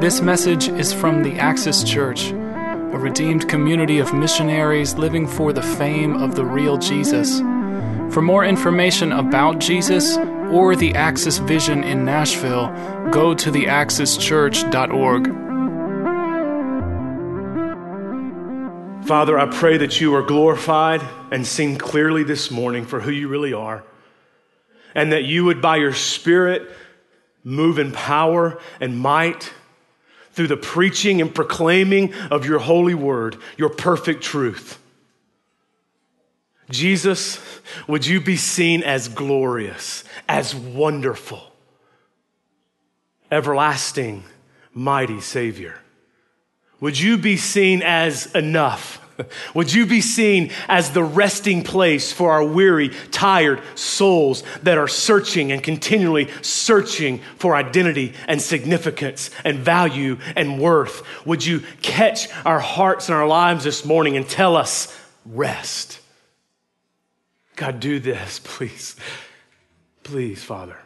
This message is from the Axis Church, a redeemed community of missionaries living for the fame of the real Jesus. For more information about Jesus or the Axis Vision in Nashville, go to theaxischurch.org. Father, I pray that you are glorified and seen clearly this morning for who you really are, and that you would, by your Spirit, move in power and might through the preaching and proclaiming of your holy word, your perfect truth. Jesus, would you be seen as glorious, as wonderful, everlasting, mighty Savior? Would you be seen as enough? Would you be seen as the resting place for our weary, tired souls that are searching and continually searching for identity and significance and value and worth? Would you catch our hearts and our lives this morning and tell us, rest? God, do this, please. Please, Father.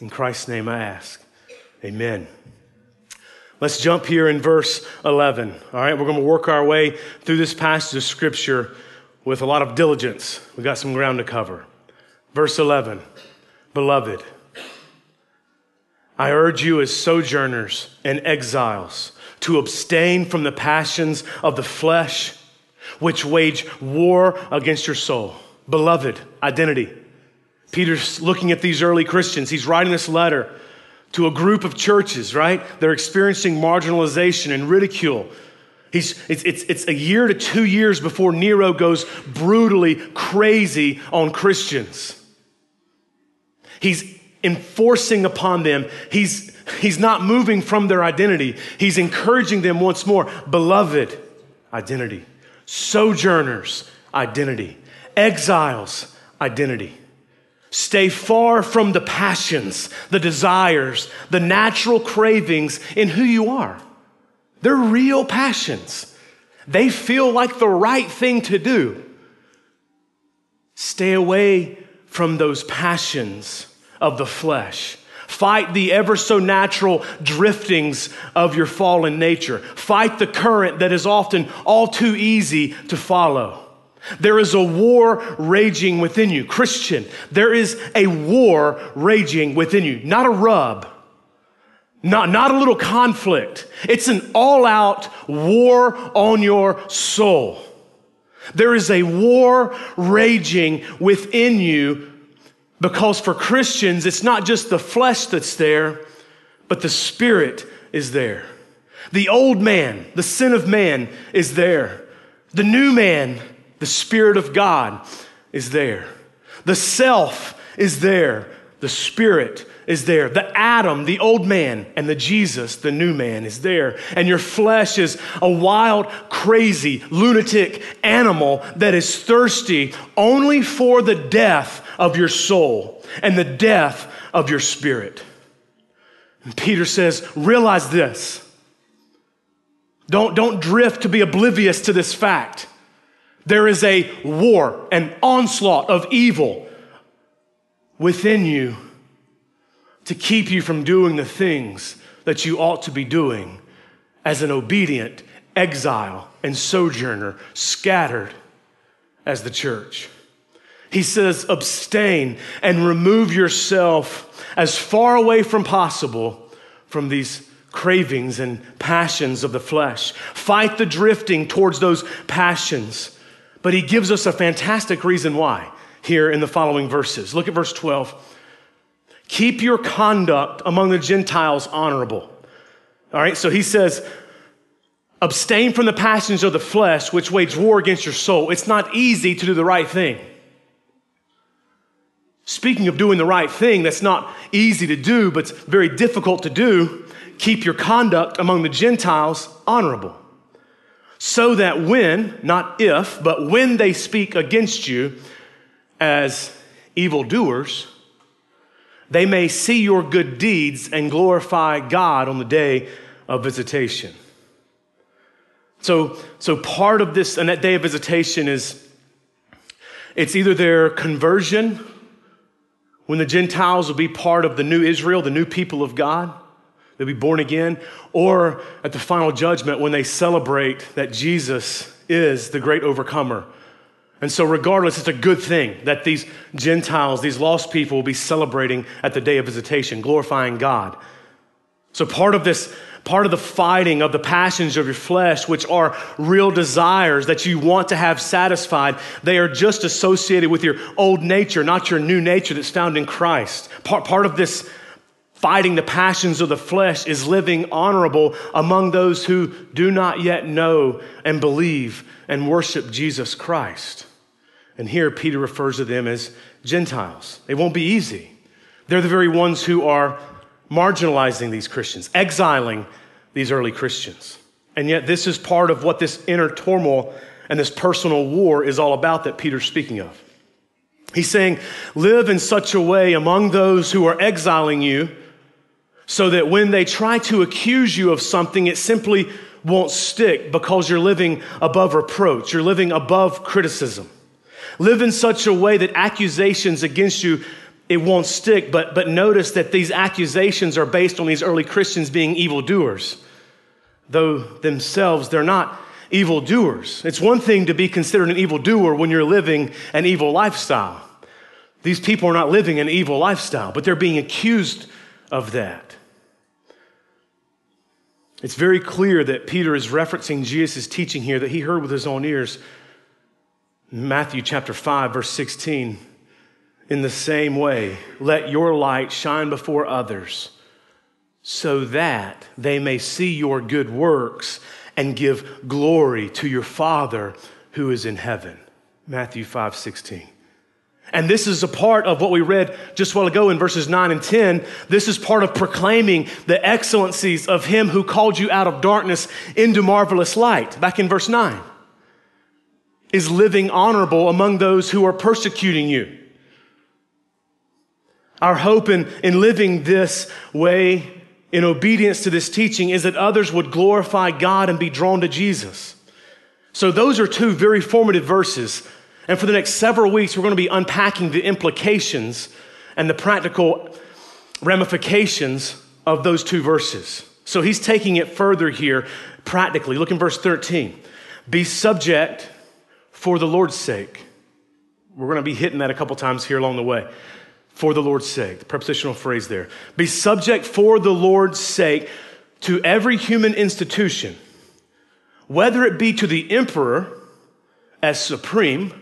In Christ's name I ask. Amen. Let's jump here in verse 11. All right, we're going to work our way through this passage of scripture with a lot of diligence. We've got some ground to cover. Verse 11 Beloved, I urge you as sojourners and exiles to abstain from the passions of the flesh which wage war against your soul. Beloved, identity. Peter's looking at these early Christians. He's writing this letter to a group of churches, right? They're experiencing marginalization and ridicule. He's, it's, it's, it's a year to two years before Nero goes brutally crazy on Christians. He's enforcing upon them, he's, he's not moving from their identity. He's encouraging them once more beloved identity, sojourners identity, exiles identity. Stay far from the passions, the desires, the natural cravings in who you are. They're real passions. They feel like the right thing to do. Stay away from those passions of the flesh. Fight the ever so natural driftings of your fallen nature. Fight the current that is often all too easy to follow. There is a war raging within you. Christian, there is a war raging within you, not a rub, not, not a little conflict. It's an all out war on your soul. There is a war raging within you because for Christians, it's not just the flesh that's there, but the spirit is there. The old man, the sin of man, is there. The new man, the Spirit of God is there. The self is there. The Spirit is there. The Adam, the old man, and the Jesus, the new man, is there. And your flesh is a wild, crazy, lunatic animal that is thirsty only for the death of your soul and the death of your spirit. And Peter says, realize this. Don't, don't drift to be oblivious to this fact. There is a war, an onslaught of evil within you to keep you from doing the things that you ought to be doing as an obedient exile and sojourner scattered as the church. He says, abstain and remove yourself as far away from possible from these cravings and passions of the flesh. Fight the drifting towards those passions but he gives us a fantastic reason why here in the following verses. Look at verse 12. Keep your conduct among the Gentiles honorable. All right, so he says, abstain from the passions of the flesh which wage war against your soul. It's not easy to do the right thing. Speaking of doing the right thing, that's not easy to do, but it's very difficult to do. Keep your conduct among the Gentiles honorable so that when, not if, but when they speak against you as evildoers, they may see your good deeds and glorify God on the day of visitation. So, so part of this, and that day of visitation is it's either their conversion, when the Gentiles will be part of the new Israel, the new people of God, they'll be born again, or at the final judgment when they celebrate that Jesus is the great overcomer. And so, regardless, it's a good thing that these Gentiles, these lost people, will be celebrating at the day of visitation, glorifying God. So, part of this part of the fighting of the passions of your flesh, which are real desires that you want to have satisfied, they are just associated with your old nature, not your new nature that's found in Christ. Part, part of this fighting the passions of the flesh is living honorable among those who do not yet know and believe and worship Jesus Christ. And here Peter refers to them as Gentiles. It won't be easy. They're the very ones who are marginalizing these Christians, exiling these early Christians. And yet, this is part of what this inner turmoil and this personal war is all about that Peter's speaking of. He's saying, live in such a way among those who are exiling you so that when they try to accuse you of something, it simply won't stick because you're living above reproach, you're living above criticism. Live in such a way that accusations against you it won't stick. But, but notice that these accusations are based on these early Christians being evildoers, though themselves they're not evildoers. It's one thing to be considered an evildoer when you're living an evil lifestyle. These people are not living an evil lifestyle, but they're being accused of that. It's very clear that Peter is referencing Jesus' teaching here that he heard with his own ears. Matthew chapter 5, verse 16. In the same way, let your light shine before others so that they may see your good works and give glory to your Father who is in heaven. Matthew 5 16. And this is a part of what we read just a while ago in verses 9 and 10. This is part of proclaiming the excellencies of Him who called you out of darkness into marvelous light. Back in verse 9. Is living honorable among those who are persecuting you our hope in, in living this way in obedience to this teaching is that others would glorify God and be drawn to Jesus. So, those are two very formative verses. And for the next several weeks, we're going to be unpacking the implications and the practical ramifications of those two verses. So, he's taking it further here practically. Look in verse 13. Be subject for the Lord's sake. We're going to be hitting that a couple times here along the way for the Lord's sake. The prepositional phrase there. Be subject for the Lord's sake to every human institution, whether it be to the emperor as supreme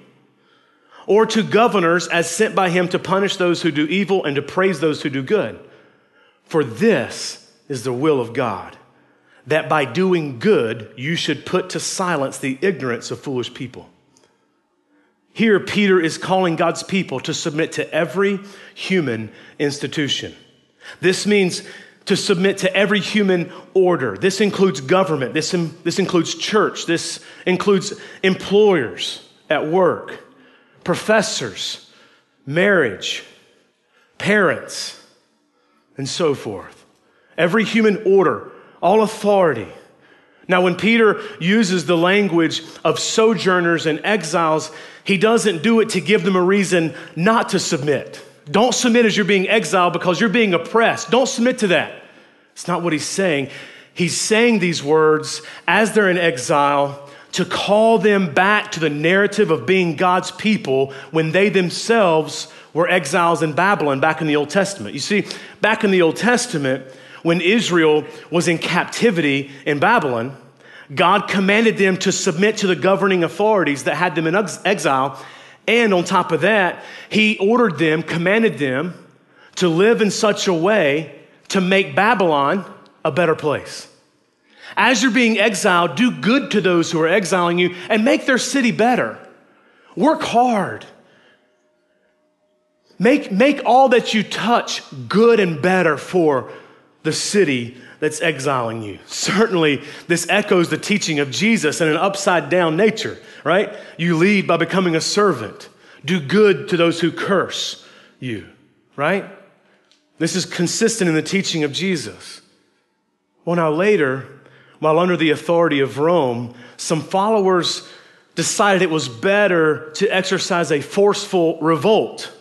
or to governors as sent by him to punish those who do evil and to praise those who do good. For this is the will of God, that by doing good you should put to silence the ignorance of foolish people. Here, Peter is calling God's people to submit to every human institution. This means to submit to every human order. This includes government, this, this includes church, this includes employers at work, professors, marriage, parents, and so forth. Every human order, all authority. Now, when Peter uses the language of sojourners and exiles, he doesn't do it to give them a reason not to submit. Don't submit as you're being exiled because you're being oppressed. Don't submit to that. It's not what he's saying. He's saying these words as they're in exile to call them back to the narrative of being God's people when they themselves were exiles in Babylon back in the Old Testament. You see, back in the Old Testament, when Israel was in captivity in Babylon, God commanded them to submit to the governing authorities that had them in exile. And on top of that, He ordered them, commanded them to live in such a way to make Babylon a better place. As you're being exiled, do good to those who are exiling you and make their city better. Work hard. Make, make all that you touch good and better for the city that's exiling you. Certainly, this echoes the teaching of Jesus in an upside down nature, right? You lead by becoming a servant, do good to those who curse you, right? This is consistent in the teaching of Jesus. Well, now later, while under the authority of Rome, some followers decided it was better to exercise a forceful revolt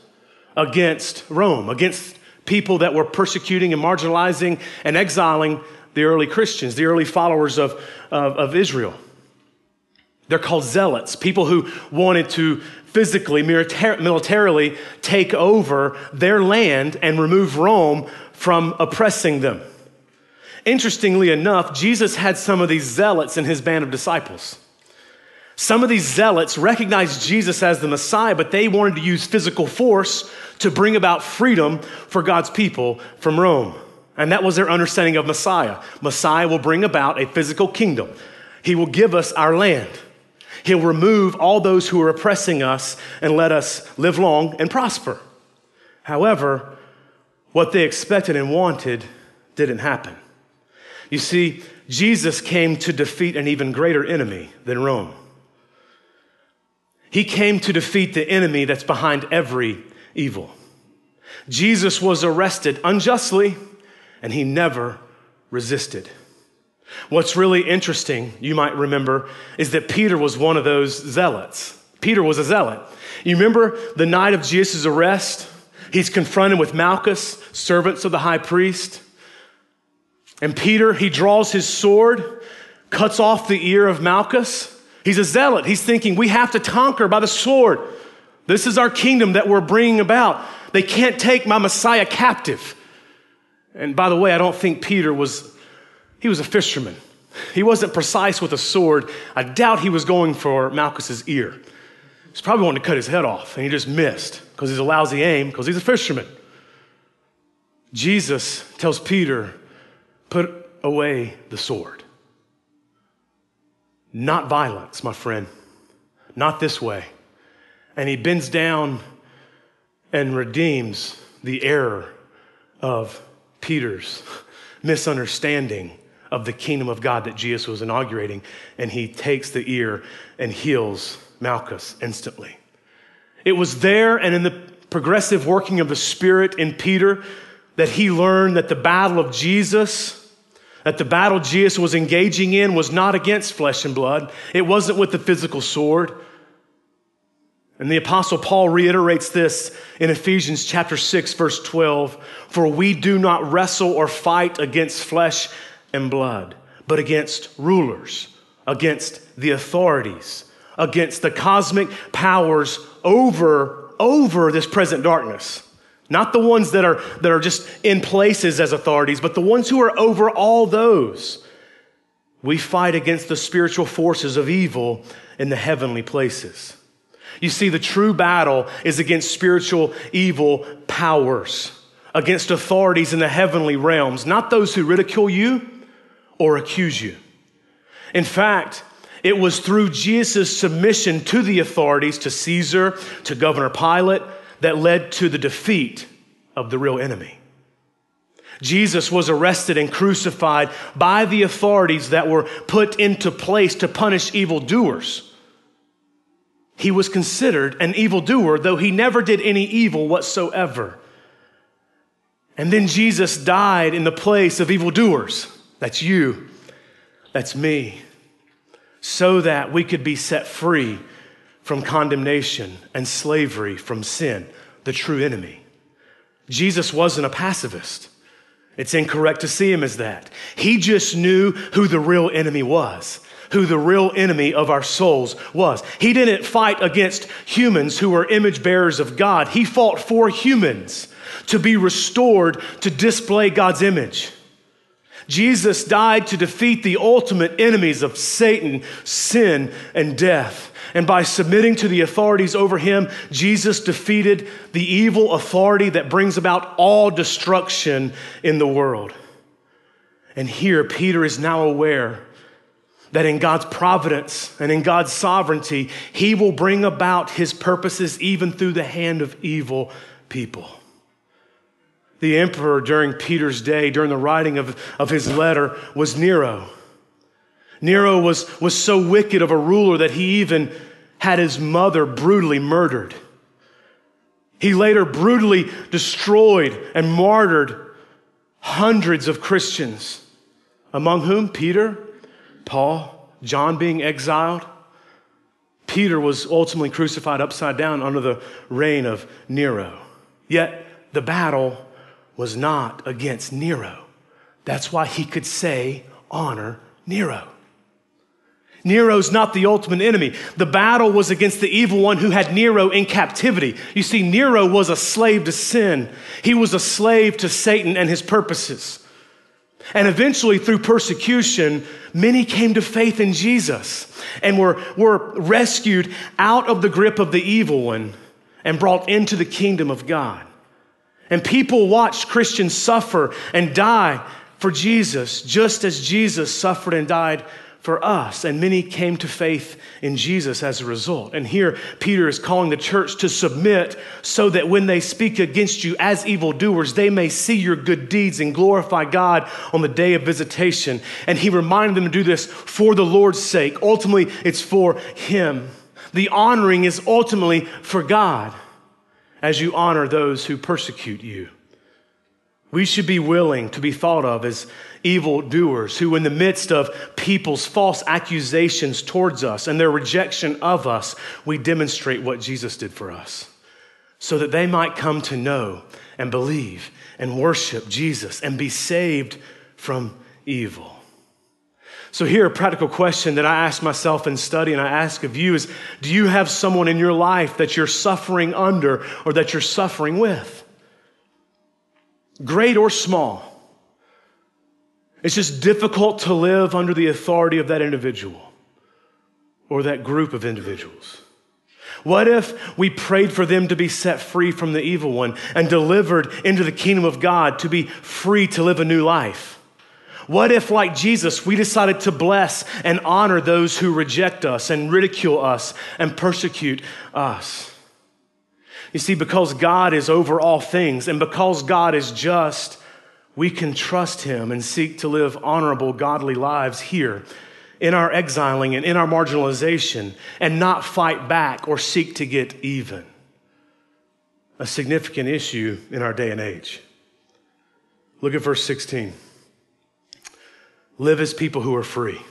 against Rome, against people that were persecuting and marginalizing and exiling the early Christians, the early followers of, of, of Israel. They're called zealots, people who wanted to physically, militarily take over their land and remove Rome from oppressing them. Interestingly enough, Jesus had some of these zealots in his band of disciples. Some of these zealots recognized Jesus as the Messiah, but they wanted to use physical force to bring about freedom for God's people from Rome. And that was their understanding of Messiah. Messiah will bring about a physical kingdom, He will give us our land. He'll remove all those who are oppressing us and let us live long and prosper. However, what they expected and wanted didn't happen. You see, Jesus came to defeat an even greater enemy than Rome. He came to defeat the enemy that's behind every evil. Jesus was arrested unjustly, and he never resisted. What's really interesting, you might remember, is that Peter was one of those zealots. Peter was a zealot. You remember the night of Jesus' arrest? He's confronted with Malchus, servants of the high priest. And Peter, he draws his sword, cuts off the ear of Malchus. He's a zealot. He's thinking, we have to conquer by the sword. This is our kingdom that we're bringing about. They can't take my Messiah captive. And by the way, I don't think Peter was he was a fisherman. He wasn't precise with a sword. I doubt he was going for Malchus's ear. He's probably wanting to cut his head off, and he just missed because he's a lousy aim, because he's a fisherman. Jesus tells Peter, put away the sword. Not violence, my friend. Not this way. And he bends down and redeems the error of Peter's misunderstanding of the kingdom of God that Jesus was inaugurating, and he takes the ear and heals Malchus instantly. It was there and in the progressive working of the Spirit in Peter that he learned that the battle of Jesus, that the battle Jesus was engaging in was not against flesh and blood. It wasn't with the physical sword. And the apostle Paul reiterates this in Ephesians chapter 6 verse 12, for we do not wrestle or fight against flesh and blood, but against rulers, against the authorities, against the cosmic powers over, over this present darkness. Not the ones that are, that are just in places as authorities, but the ones who are over all those. We fight against the spiritual forces of evil in the heavenly places. You see, the true battle is against spiritual evil powers, against authorities in the heavenly realms, not those who ridicule you, or accuse you. In fact, it was through Jesus' submission to the authorities, to Caesar, to Governor Pilate, that led to the defeat of the real enemy. Jesus was arrested and crucified by the authorities that were put into place to punish evildoers. He was considered an evildoer, though he never did any evil whatsoever. And then Jesus died in the place of evildoers. That's you. That's me. So that we could be set free from condemnation and slavery from sin, the true enemy. Jesus wasn't a pacifist. It's incorrect to see him as that. He just knew who the real enemy was, who the real enemy of our souls was. He didn't fight against humans who were image bearers of God. He fought for humans to be restored to display God's image. Jesus died to defeat the ultimate enemies of Satan, sin, and death. And by submitting to the authorities over him, Jesus defeated the evil authority that brings about all destruction in the world. And here, Peter is now aware that in God's providence and in God's sovereignty, he will bring about his purposes even through the hand of evil people the emperor during Peter's day, during the writing of, of his letter, was Nero. Nero was, was so wicked of a ruler that he even had his mother brutally murdered. He later brutally destroyed and martyred hundreds of Christians, among whom Peter, Paul, John being exiled. Peter was ultimately crucified upside down under the reign of Nero. Yet the battle was not against Nero. That's why he could say, honor Nero. Nero's not the ultimate enemy. The battle was against the evil one who had Nero in captivity. You see, Nero was a slave to sin, he was a slave to Satan and his purposes. And eventually, through persecution, many came to faith in Jesus and were, were rescued out of the grip of the evil one and brought into the kingdom of God. And people watched Christians suffer and die for Jesus, just as Jesus suffered and died for us. And many came to faith in Jesus as a result. And here, Peter is calling the church to submit so that when they speak against you as evildoers, they may see your good deeds and glorify God on the day of visitation. And he reminded them to do this for the Lord's sake. Ultimately, it's for Him. The honoring is ultimately for God as you honor those who persecute you. We should be willing to be thought of as evil doers who, in the midst of people's false accusations towards us and their rejection of us, we demonstrate what Jesus did for us so that they might come to know and believe and worship Jesus and be saved from evil. So, here, a practical question that I ask myself in study and I ask of you is Do you have someone in your life that you're suffering under or that you're suffering with? Great or small. It's just difficult to live under the authority of that individual or that group of individuals. What if we prayed for them to be set free from the evil one and delivered into the kingdom of God to be free to live a new life? What if, like Jesus, we decided to bless and honor those who reject us and ridicule us and persecute us? You see, because God is over all things and because God is just, we can trust Him and seek to live honorable, godly lives here in our exiling and in our marginalization and not fight back or seek to get even. A significant issue in our day and age. Look at verse 16 live as people who are free.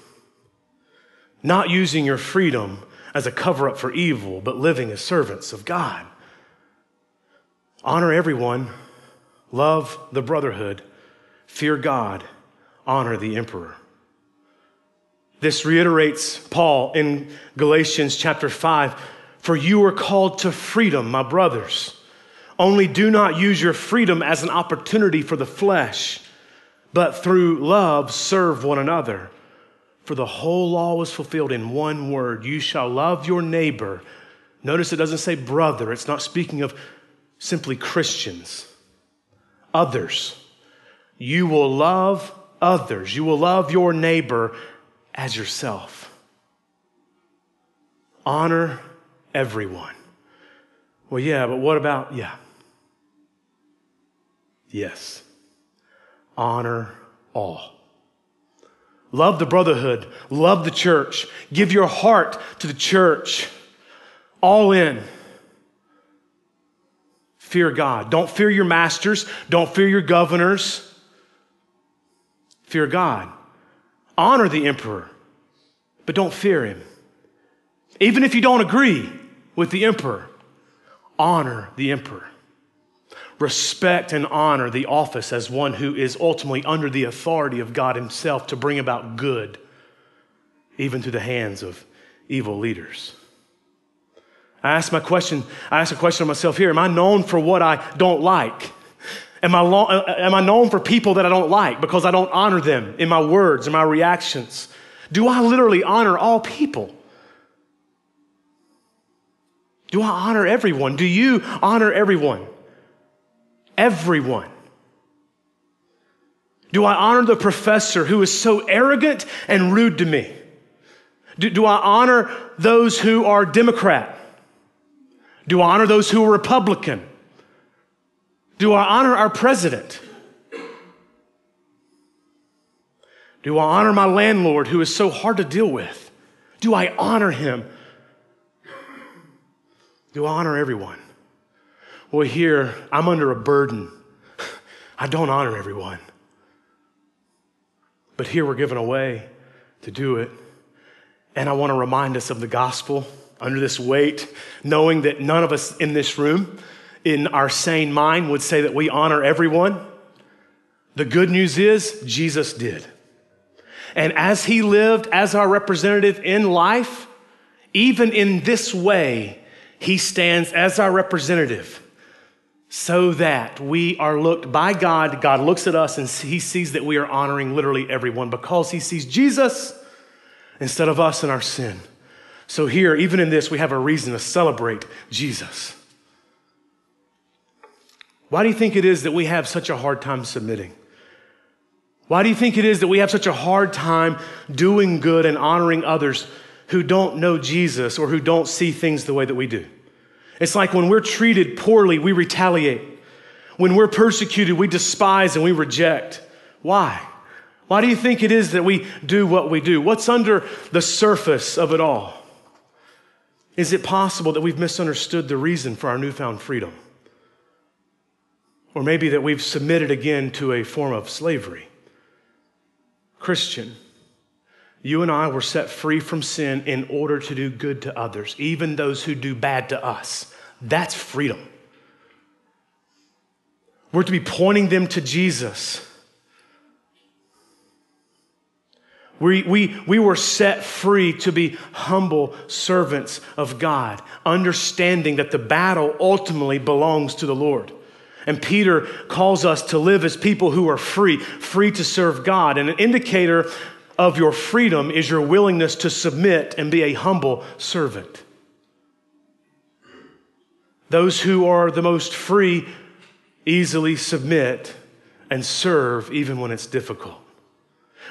Not using your freedom as a cover up for evil, but living as servants of God. Honor everyone, love the brotherhood, fear God, honor the emperor. This reiterates Paul in Galatians chapter 5 For you are called to freedom, my brothers. Only do not use your freedom as an opportunity for the flesh but through love serve one another. For the whole law was fulfilled in one word you shall love your neighbor. Notice it doesn't say brother, it's not speaking of simply Christians, others. You will love others, you will love your neighbor as yourself. Honor everyone. Well, yeah, but what about, yeah. Yes honor all. Love the brotherhood, love the church, give your heart to the church, all in. Fear God. Don't fear your masters, don't fear your governors. Fear God. Honor the emperor, but don't fear him. Even if you don't agree with the emperor, honor the emperor respect and honor the office as one who is ultimately under the authority of God Himself to bring about good, even through the hands of evil leaders. I ask my question, I ask a question of myself here Am I known for what I don't like? Am I, lo- uh, am I known for people that I don't like because I don't honor them in my words and my reactions? Do I literally honor all people? Do I honor everyone? Do you honor everyone? Everyone? Do I honor the professor who is so arrogant and rude to me? Do, do I honor those who are Democrat? Do I honor those who are Republican? Do I honor our president? Do I honor my landlord who is so hard to deal with? Do I honor him? Do I honor everyone? Well, here, I'm under a burden. I don't honor everyone. But here we're given a way to do it. And I want to remind us of the gospel under this weight, knowing that none of us in this room, in our sane mind, would say that we honor everyone. The good news is Jesus did. And as he lived as our representative in life, even in this way, he stands as our representative so that we are looked by God. God looks at us and he sees that we are honoring literally everyone because he sees Jesus instead of us and our sin. So, here, even in this, we have a reason to celebrate Jesus. Why do you think it is that we have such a hard time submitting? Why do you think it is that we have such a hard time doing good and honoring others who don't know Jesus or who don't see things the way that we do? It's like when we're treated poorly, we retaliate. When we're persecuted, we despise and we reject. Why? Why do you think it is that we do what we do? What's under the surface of it all? Is it possible that we've misunderstood the reason for our newfound freedom? Or maybe that we've submitted again to a form of slavery? Christian, you and I were set free from sin in order to do good to others, even those who do bad to us. That's freedom. We're to be pointing them to Jesus. We, we, we were set free to be humble servants of God, understanding that the battle ultimately belongs to the Lord. And Peter calls us to live as people who are free, free to serve God. And an indicator of your freedom is your willingness to submit and be a humble servant. Those who are the most free easily submit and serve even when it's difficult.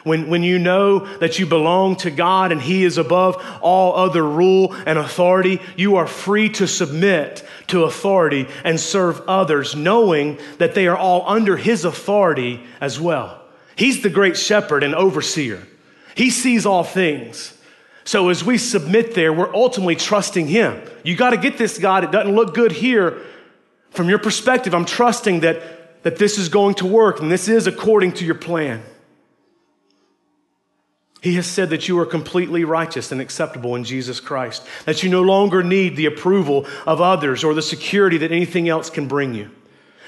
When, when you know that you belong to God and He is above all other rule and authority, you are free to submit to authority and serve others, knowing that they are all under His authority as well. He's the great shepherd and overseer, He sees all things. So as we submit there, we're ultimately trusting Him. You got to get this, God. It doesn't look good here. From your perspective, I'm trusting that, that this is going to work and this is according to your plan. He has said that you are completely righteous and acceptable in Jesus Christ, that you no longer need the approval of others or the security that anything else can bring you.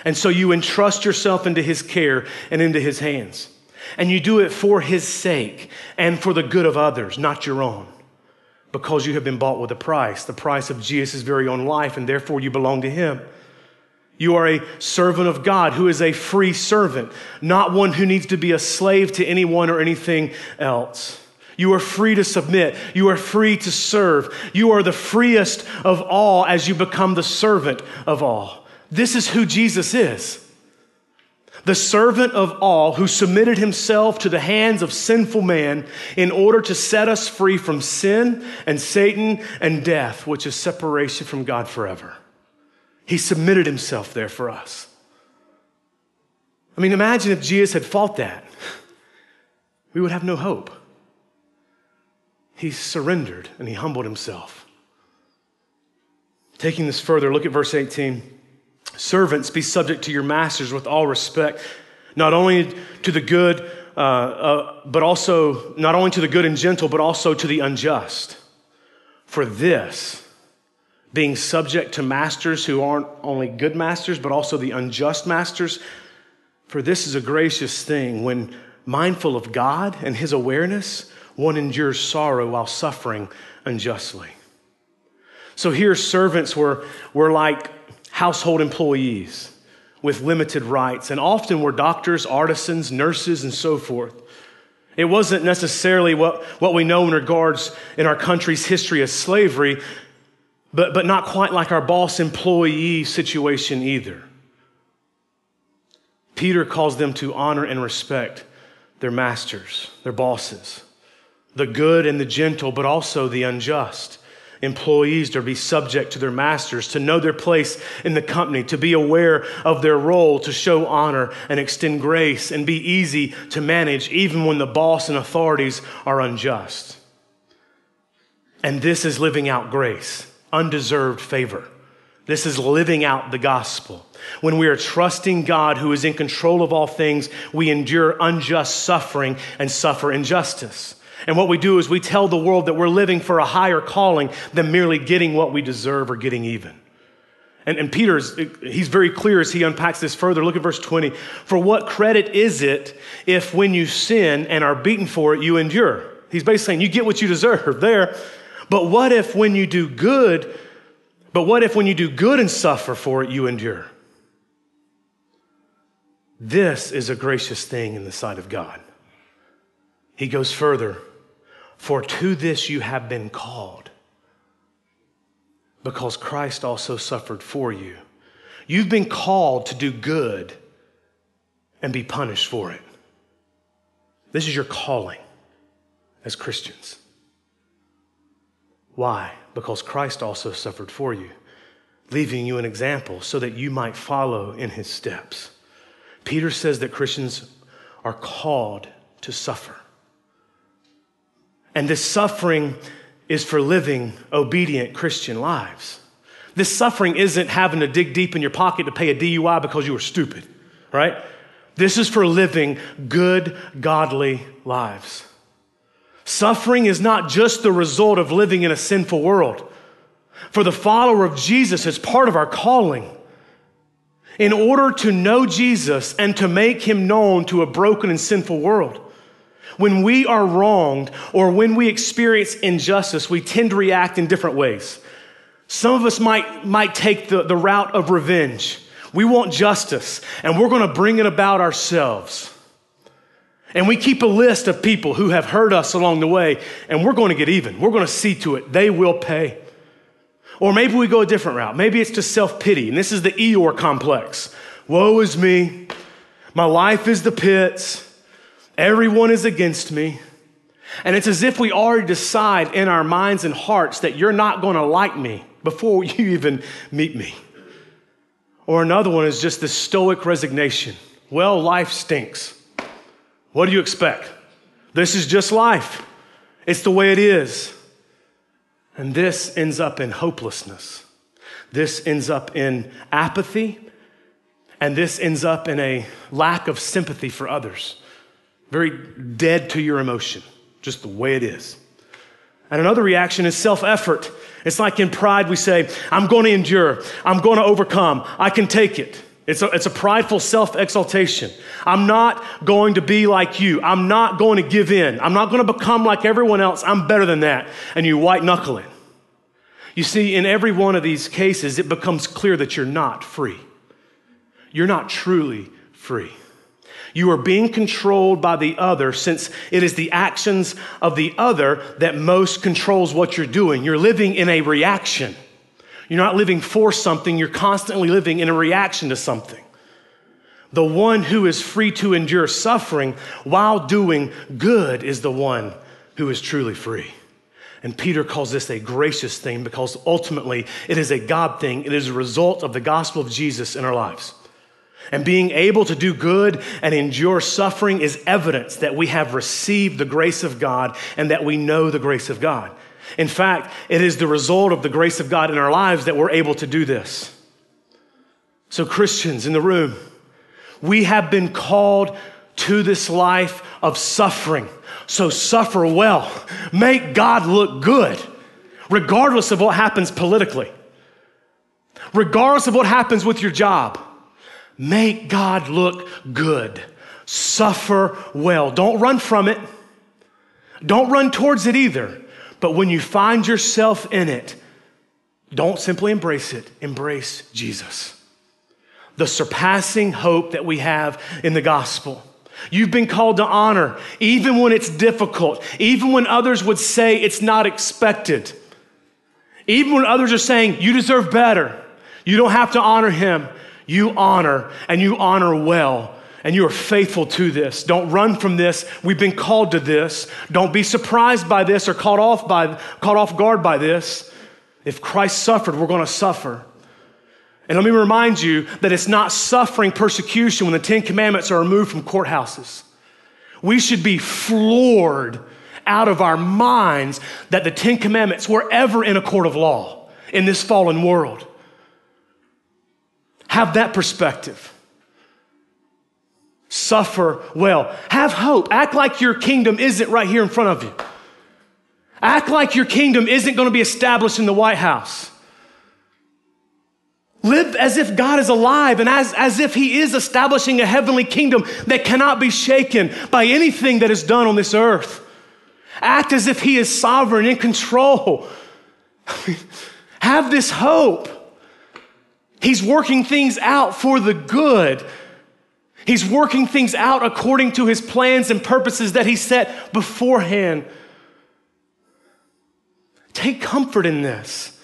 And so you entrust yourself into His care and into His hands. And you do it for His sake and for the good of others, not your own, because you have been bought with a price, the price of Jesus' very own life, and therefore you belong to Him. You are a servant of God who is a free servant, not one who needs to be a slave to anyone or anything else. You are free to submit. You are free to serve. You are the freest of all as you become the servant of all. This is who Jesus is. The servant of all who submitted himself to the hands of sinful man in order to set us free from sin and Satan and death, which is separation from God forever. He submitted himself there for us. I mean, imagine if Jesus had fought that. We would have no hope. He surrendered and he humbled himself. Taking this further, look at verse 18. Servants, be subject to your masters with all respect, not only to the good, uh, uh, but also, not only to the good and gentle, but also to the unjust. For this, being subject to masters who aren't only good masters, but also the unjust masters. For this is a gracious thing when, mindful of God and his awareness, one endures sorrow while suffering unjustly. So here, servants were, were like household employees with limited rights, and often were doctors, artisans, nurses, and so forth. It wasn't necessarily what, what we know in regards in our country's history as slavery, but, but not quite like our boss employee situation either. Peter calls them to honor and respect their masters, their bosses, the good and the gentle, but also the unjust. Employees to be subject to their masters, to know their place in the company, to be aware of their role, to show honor and extend grace, and be easy to manage even when the boss and authorities are unjust. And this is living out grace undeserved favor. This is living out the gospel. When we are trusting God who is in control of all things, we endure unjust suffering and suffer injustice. And what we do is we tell the world that we're living for a higher calling than merely getting what we deserve or getting even. And, and Peter's, he's very clear as he unpacks this further. Look at verse 20. For what credit is it if when you sin and are beaten for it, you endure? He's basically saying you get what you deserve there. But what if when you do good, but what if when you do good and suffer for it, you endure? This is a gracious thing in the sight of God. He goes further, for to this you have been called, because Christ also suffered for you. You've been called to do good and be punished for it. This is your calling as Christians. Why? Because Christ also suffered for you, leaving you an example so that you might follow in his steps. Peter says that Christians are called to suffer. And this suffering is for living obedient Christian lives. This suffering isn't having to dig deep in your pocket to pay a DUI because you were stupid, right? This is for living good, godly lives. Suffering is not just the result of living in a sinful world. For the follower of Jesus, it's part of our calling. In order to know Jesus and to make him known to a broken and sinful world, when we are wronged or when we experience injustice, we tend to react in different ways. Some of us might, might take the, the route of revenge. We want justice, and we're going to bring it about ourselves. And we keep a list of people who have hurt us along the way, and we're going to get even. We're going to see to it. They will pay. Or maybe we go a different route. Maybe it's just self pity, and this is the Eeyore complex. Woe is me. My life is the pits. Everyone is against me. And it's as if we already decide in our minds and hearts that you're not going to like me before you even meet me. Or another one is just the stoic resignation. Well, life stinks. What do you expect? This is just life. It's the way it is. And this ends up in hopelessness. This ends up in apathy. And this ends up in a lack of sympathy for others. Very dead to your emotion, just the way it is. And another reaction is self effort. It's like in pride, we say, I'm going to endure, I'm going to overcome, I can take it. It's a, it's a prideful self exaltation. I'm not going to be like you. I'm not going to give in. I'm not going to become like everyone else. I'm better than that. And you white knuckle it. You see, in every one of these cases, it becomes clear that you're not free. You're not truly free. You are being controlled by the other since it is the actions of the other that most controls what you're doing. You're living in a reaction. You're not living for something, you're constantly living in a reaction to something. The one who is free to endure suffering while doing good is the one who is truly free. And Peter calls this a gracious thing because ultimately it is a God thing. It is a result of the gospel of Jesus in our lives. And being able to do good and endure suffering is evidence that we have received the grace of God and that we know the grace of God. In fact, it is the result of the grace of God in our lives that we're able to do this. So, Christians in the room, we have been called to this life of suffering. So, suffer well. Make God look good, regardless of what happens politically, regardless of what happens with your job. Make God look good. Suffer well. Don't run from it. Don't run towards it either. But when you find yourself in it, don't simply embrace it, embrace Jesus. The surpassing hope that we have in the gospel. You've been called to honor, even when it's difficult, even when others would say it's not expected, even when others are saying you deserve better. You don't have to honor him. You honor, and you honor well and you are faithful to this. Don't run from this. We've been called to this. Don't be surprised by this or caught off by caught off guard by this. If Christ suffered, we're going to suffer. And let me remind you that it's not suffering persecution when the 10 commandments are removed from courthouses. We should be floored out of our minds that the 10 commandments were ever in a court of law in this fallen world. Have that perspective. Suffer well. Have hope. Act like your kingdom isn't right here in front of you. Act like your kingdom isn't going to be established in the White House. Live as if God is alive and as, as if He is establishing a heavenly kingdom that cannot be shaken by anything that is done on this earth. Act as if He is sovereign, in control. Have this hope. He's working things out for the good. He's working things out according to His plans and purposes that He set beforehand. Take comfort in this.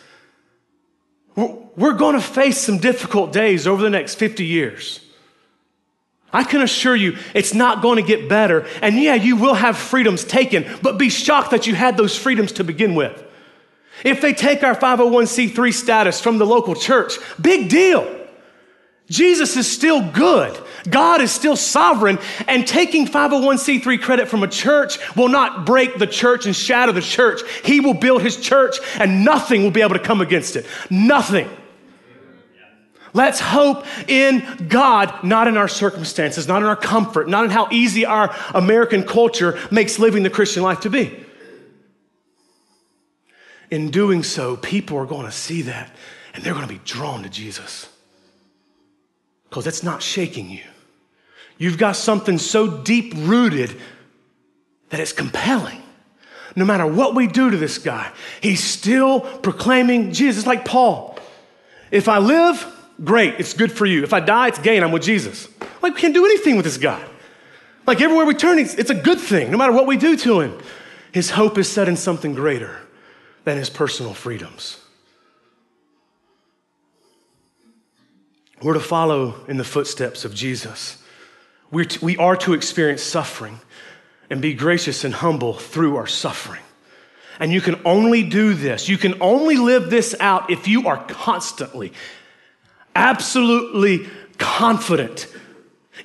We're going to face some difficult days over the next 50 years. I can assure you it's not going to get better. And yeah, you will have freedoms taken, but be shocked that you had those freedoms to begin with. If they take our 501c3 status from the local church, big deal. Jesus is still good. God is still sovereign, and taking 501c3 credit from a church will not break the church and shatter the church. He will build his church, and nothing will be able to come against it. Nothing. Let's hope in God, not in our circumstances, not in our comfort, not in how easy our American culture makes living the Christian life to be. In doing so, people are going to see that and they're going to be drawn to Jesus because that's not shaking you. You've got something so deep rooted that it's compelling. No matter what we do to this guy, he's still proclaiming Jesus, like Paul. If I live, great, it's good for you. If I die, it's gain, I'm with Jesus. Like, we can't do anything with this guy. Like, everywhere we turn, it's a good thing, no matter what we do to him. His hope is set in something greater than his personal freedoms. We're to follow in the footsteps of Jesus. We're to, we are to experience suffering and be gracious and humble through our suffering. And you can only do this, you can only live this out if you are constantly, absolutely confident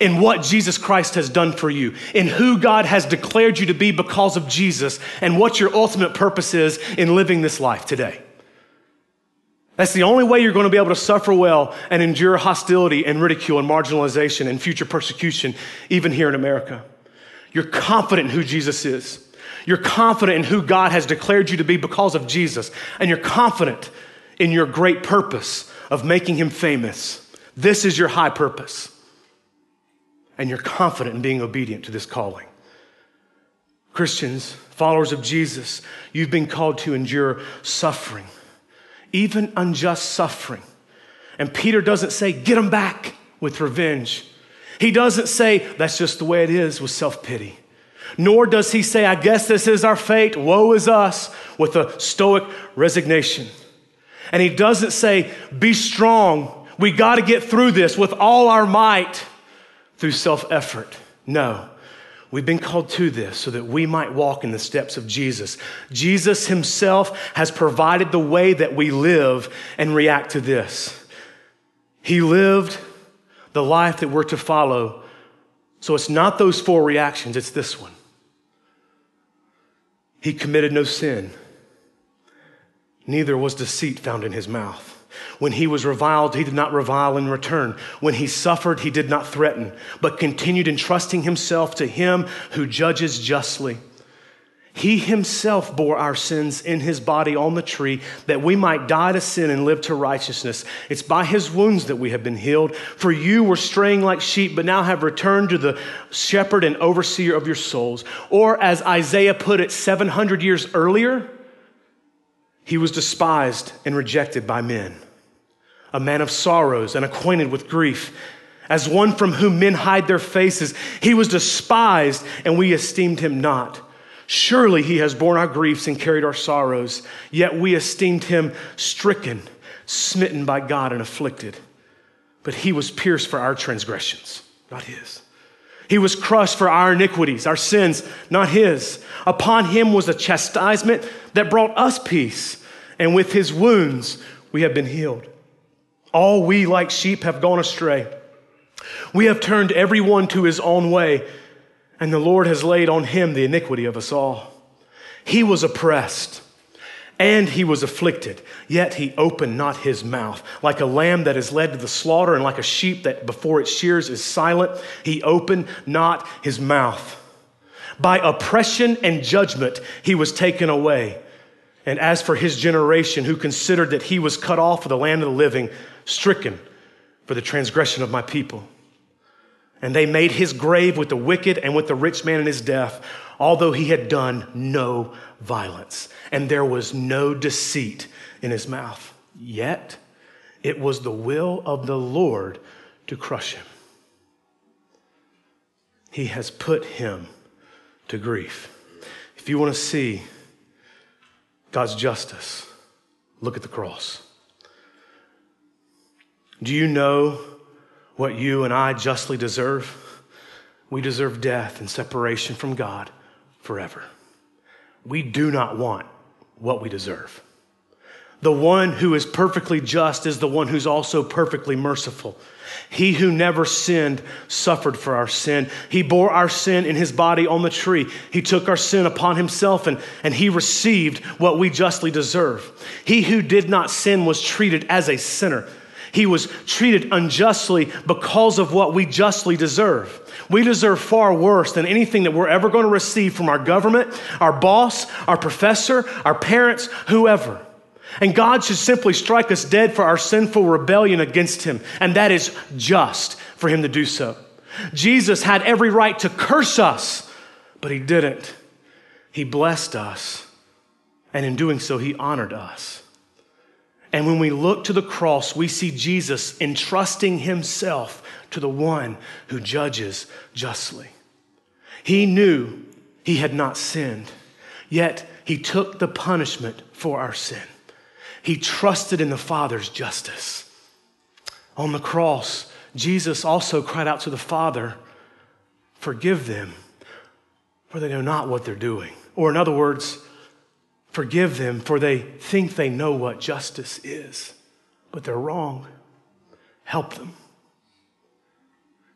in what Jesus Christ has done for you, in who God has declared you to be because of Jesus, and what your ultimate purpose is in living this life today. That's the only way you're going to be able to suffer well and endure hostility and ridicule and marginalization and future persecution, even here in America. You're confident in who Jesus is. You're confident in who God has declared you to be because of Jesus. And you're confident in your great purpose of making him famous. This is your high purpose. And you're confident in being obedient to this calling. Christians, followers of Jesus, you've been called to endure suffering even unjust suffering. And Peter doesn't say, get them back with revenge. He doesn't say, that's just the way it is with self pity. Nor does he say, I guess this is our fate, woe is us, with a stoic resignation. And he doesn't say, be strong, we got to get through this with all our might through self effort. No. We've been called to this so that we might walk in the steps of Jesus. Jesus himself has provided the way that we live and react to this. He lived the life that we're to follow. So it's not those four reactions, it's this one. He committed no sin, neither was deceit found in his mouth. When he was reviled, he did not revile in return. When he suffered, he did not threaten, but continued entrusting himself to him who judges justly. He himself bore our sins in his body on the tree that we might die to sin and live to righteousness. It's by his wounds that we have been healed. For you were straying like sheep, but now have returned to the shepherd and overseer of your souls. Or as Isaiah put it 700 years earlier, he was despised and rejected by men, a man of sorrows and acquainted with grief. As one from whom men hide their faces, he was despised and we esteemed him not. Surely he has borne our griefs and carried our sorrows, yet we esteemed him stricken, smitten by God, and afflicted. But he was pierced for our transgressions, not his. He was crushed for our iniquities, our sins, not his. Upon him was a chastisement that brought us peace and with his wounds we have been healed. All we, like sheep, have gone astray. We have turned everyone to his own way, and the Lord has laid on him the iniquity of us all. He was oppressed and he was afflicted, yet he opened not his mouth. Like a lamb that is led to the slaughter, and like a sheep that before its shears is silent, he opened not his mouth. By oppression and judgment he was taken away. And as for his generation, who considered that he was cut off of the land of the living, stricken for the transgression of my people. And they made his grave with the wicked and with the rich man in his death, although he had done no violence, and there was no deceit in his mouth. Yet it was the will of the Lord to crush him. He has put him to grief. If you want to see God's justice, look at the cross. Do you know what you and I justly deserve? We deserve death and separation from God forever. We do not want what we deserve. The one who is perfectly just is the one who's also perfectly merciful. He who never sinned suffered for our sin. He bore our sin in his body on the tree. He took our sin upon himself and, and he received what we justly deserve. He who did not sin was treated as a sinner. He was treated unjustly because of what we justly deserve. We deserve far worse than anything that we're ever going to receive from our government, our boss, our professor, our parents, whoever. And God should simply strike us dead for our sinful rebellion against Him. And that is just for Him to do so. Jesus had every right to curse us, but He didn't. He blessed us. And in doing so, He honored us. And when we look to the cross, we see Jesus entrusting Himself to the one who judges justly. He knew He had not sinned, yet He took the punishment for our sin. He trusted in the Father's justice. On the cross, Jesus also cried out to the Father, Forgive them, for they know not what they're doing. Or, in other words, forgive them, for they think they know what justice is, but they're wrong. Help them.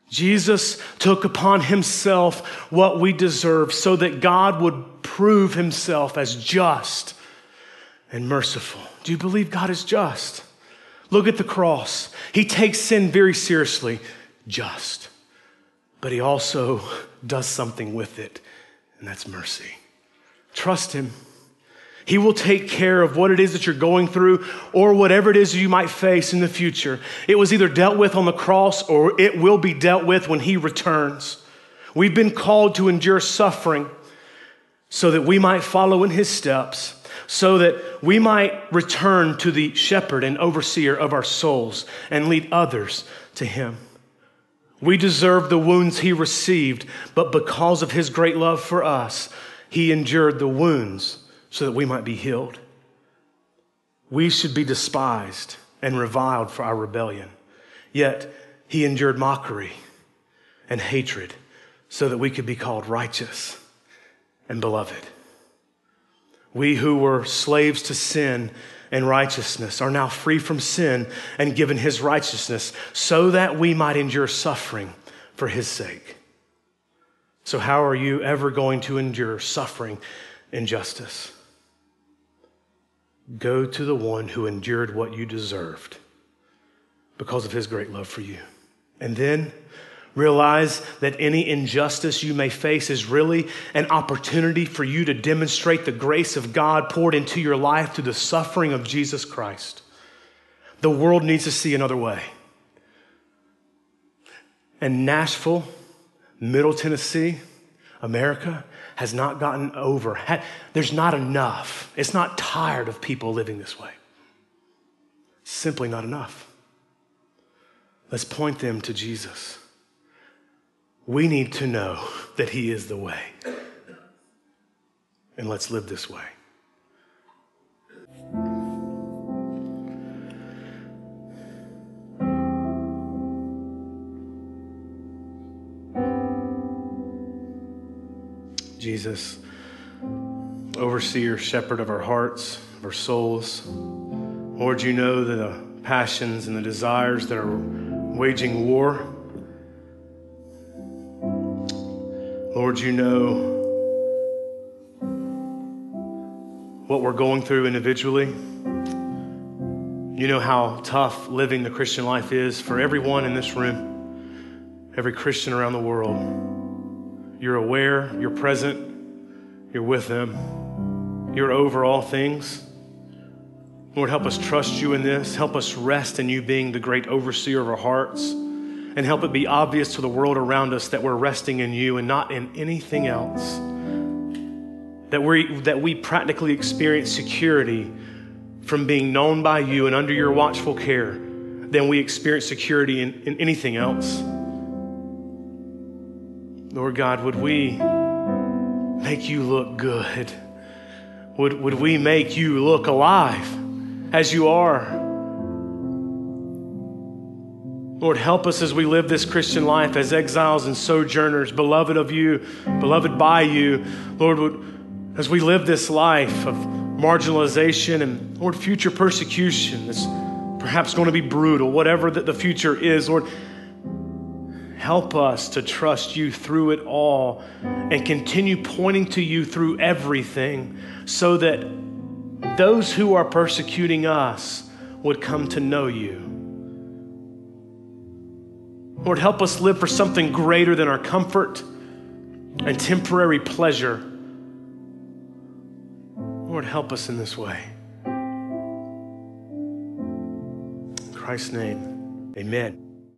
Jesus took upon himself what we deserve so that God would prove himself as just and merciful. Do you believe God is just? Look at the cross. He takes sin very seriously, just, but he also does something with it, and that's mercy. Trust him. He will take care of what it is that you're going through or whatever it is you might face in the future. It was either dealt with on the cross or it will be dealt with when he returns. We've been called to endure suffering so that we might follow in his steps so that we might return to the shepherd and overseer of our souls and lead others to him. We deserve the wounds he received, but because of his great love for us, he endured the wounds so that we might be healed. We should be despised and reviled for our rebellion, yet he endured mockery and hatred so that we could be called righteous and beloved. We who were slaves to sin and righteousness are now free from sin and given his righteousness so that we might endure suffering for his sake. So, how are you ever going to endure suffering and justice? Go to the one who endured what you deserved because of his great love for you. And then Realize that any injustice you may face is really an opportunity for you to demonstrate the grace of God poured into your life through the suffering of Jesus Christ. The world needs to see another way. And Nashville, Middle Tennessee, America has not gotten over. There's not enough. It's not tired of people living this way. Simply not enough. Let's point them to Jesus we need to know that He is the way. And let's live this way. Jesus, overseer, shepherd of our hearts, of our souls. Lord, you know the passions and the desires that are waging war Lord, you know what we're going through individually. You know how tough living the Christian life is for everyone in this room, every Christian around the world. You're aware, you're present, you're with them, you're over all things. Lord, help us trust you in this. Help us rest in you being the great overseer of our hearts. And help it be obvious to the world around us that we're resting in you and not in anything else. That we, that we practically experience security from being known by you and under your watchful care than we experience security in, in anything else. Lord God, would we make you look good? Would, would we make you look alive as you are? Lord, help us as we live this Christian life as exiles and sojourners, beloved of you, beloved by you. Lord, as we live this life of marginalization and, Lord, future persecution that's perhaps going to be brutal, whatever the, the future is, Lord, help us to trust you through it all and continue pointing to you through everything so that those who are persecuting us would come to know you. Lord, help us live for something greater than our comfort and temporary pleasure. Lord, help us in this way. In Christ's name, amen.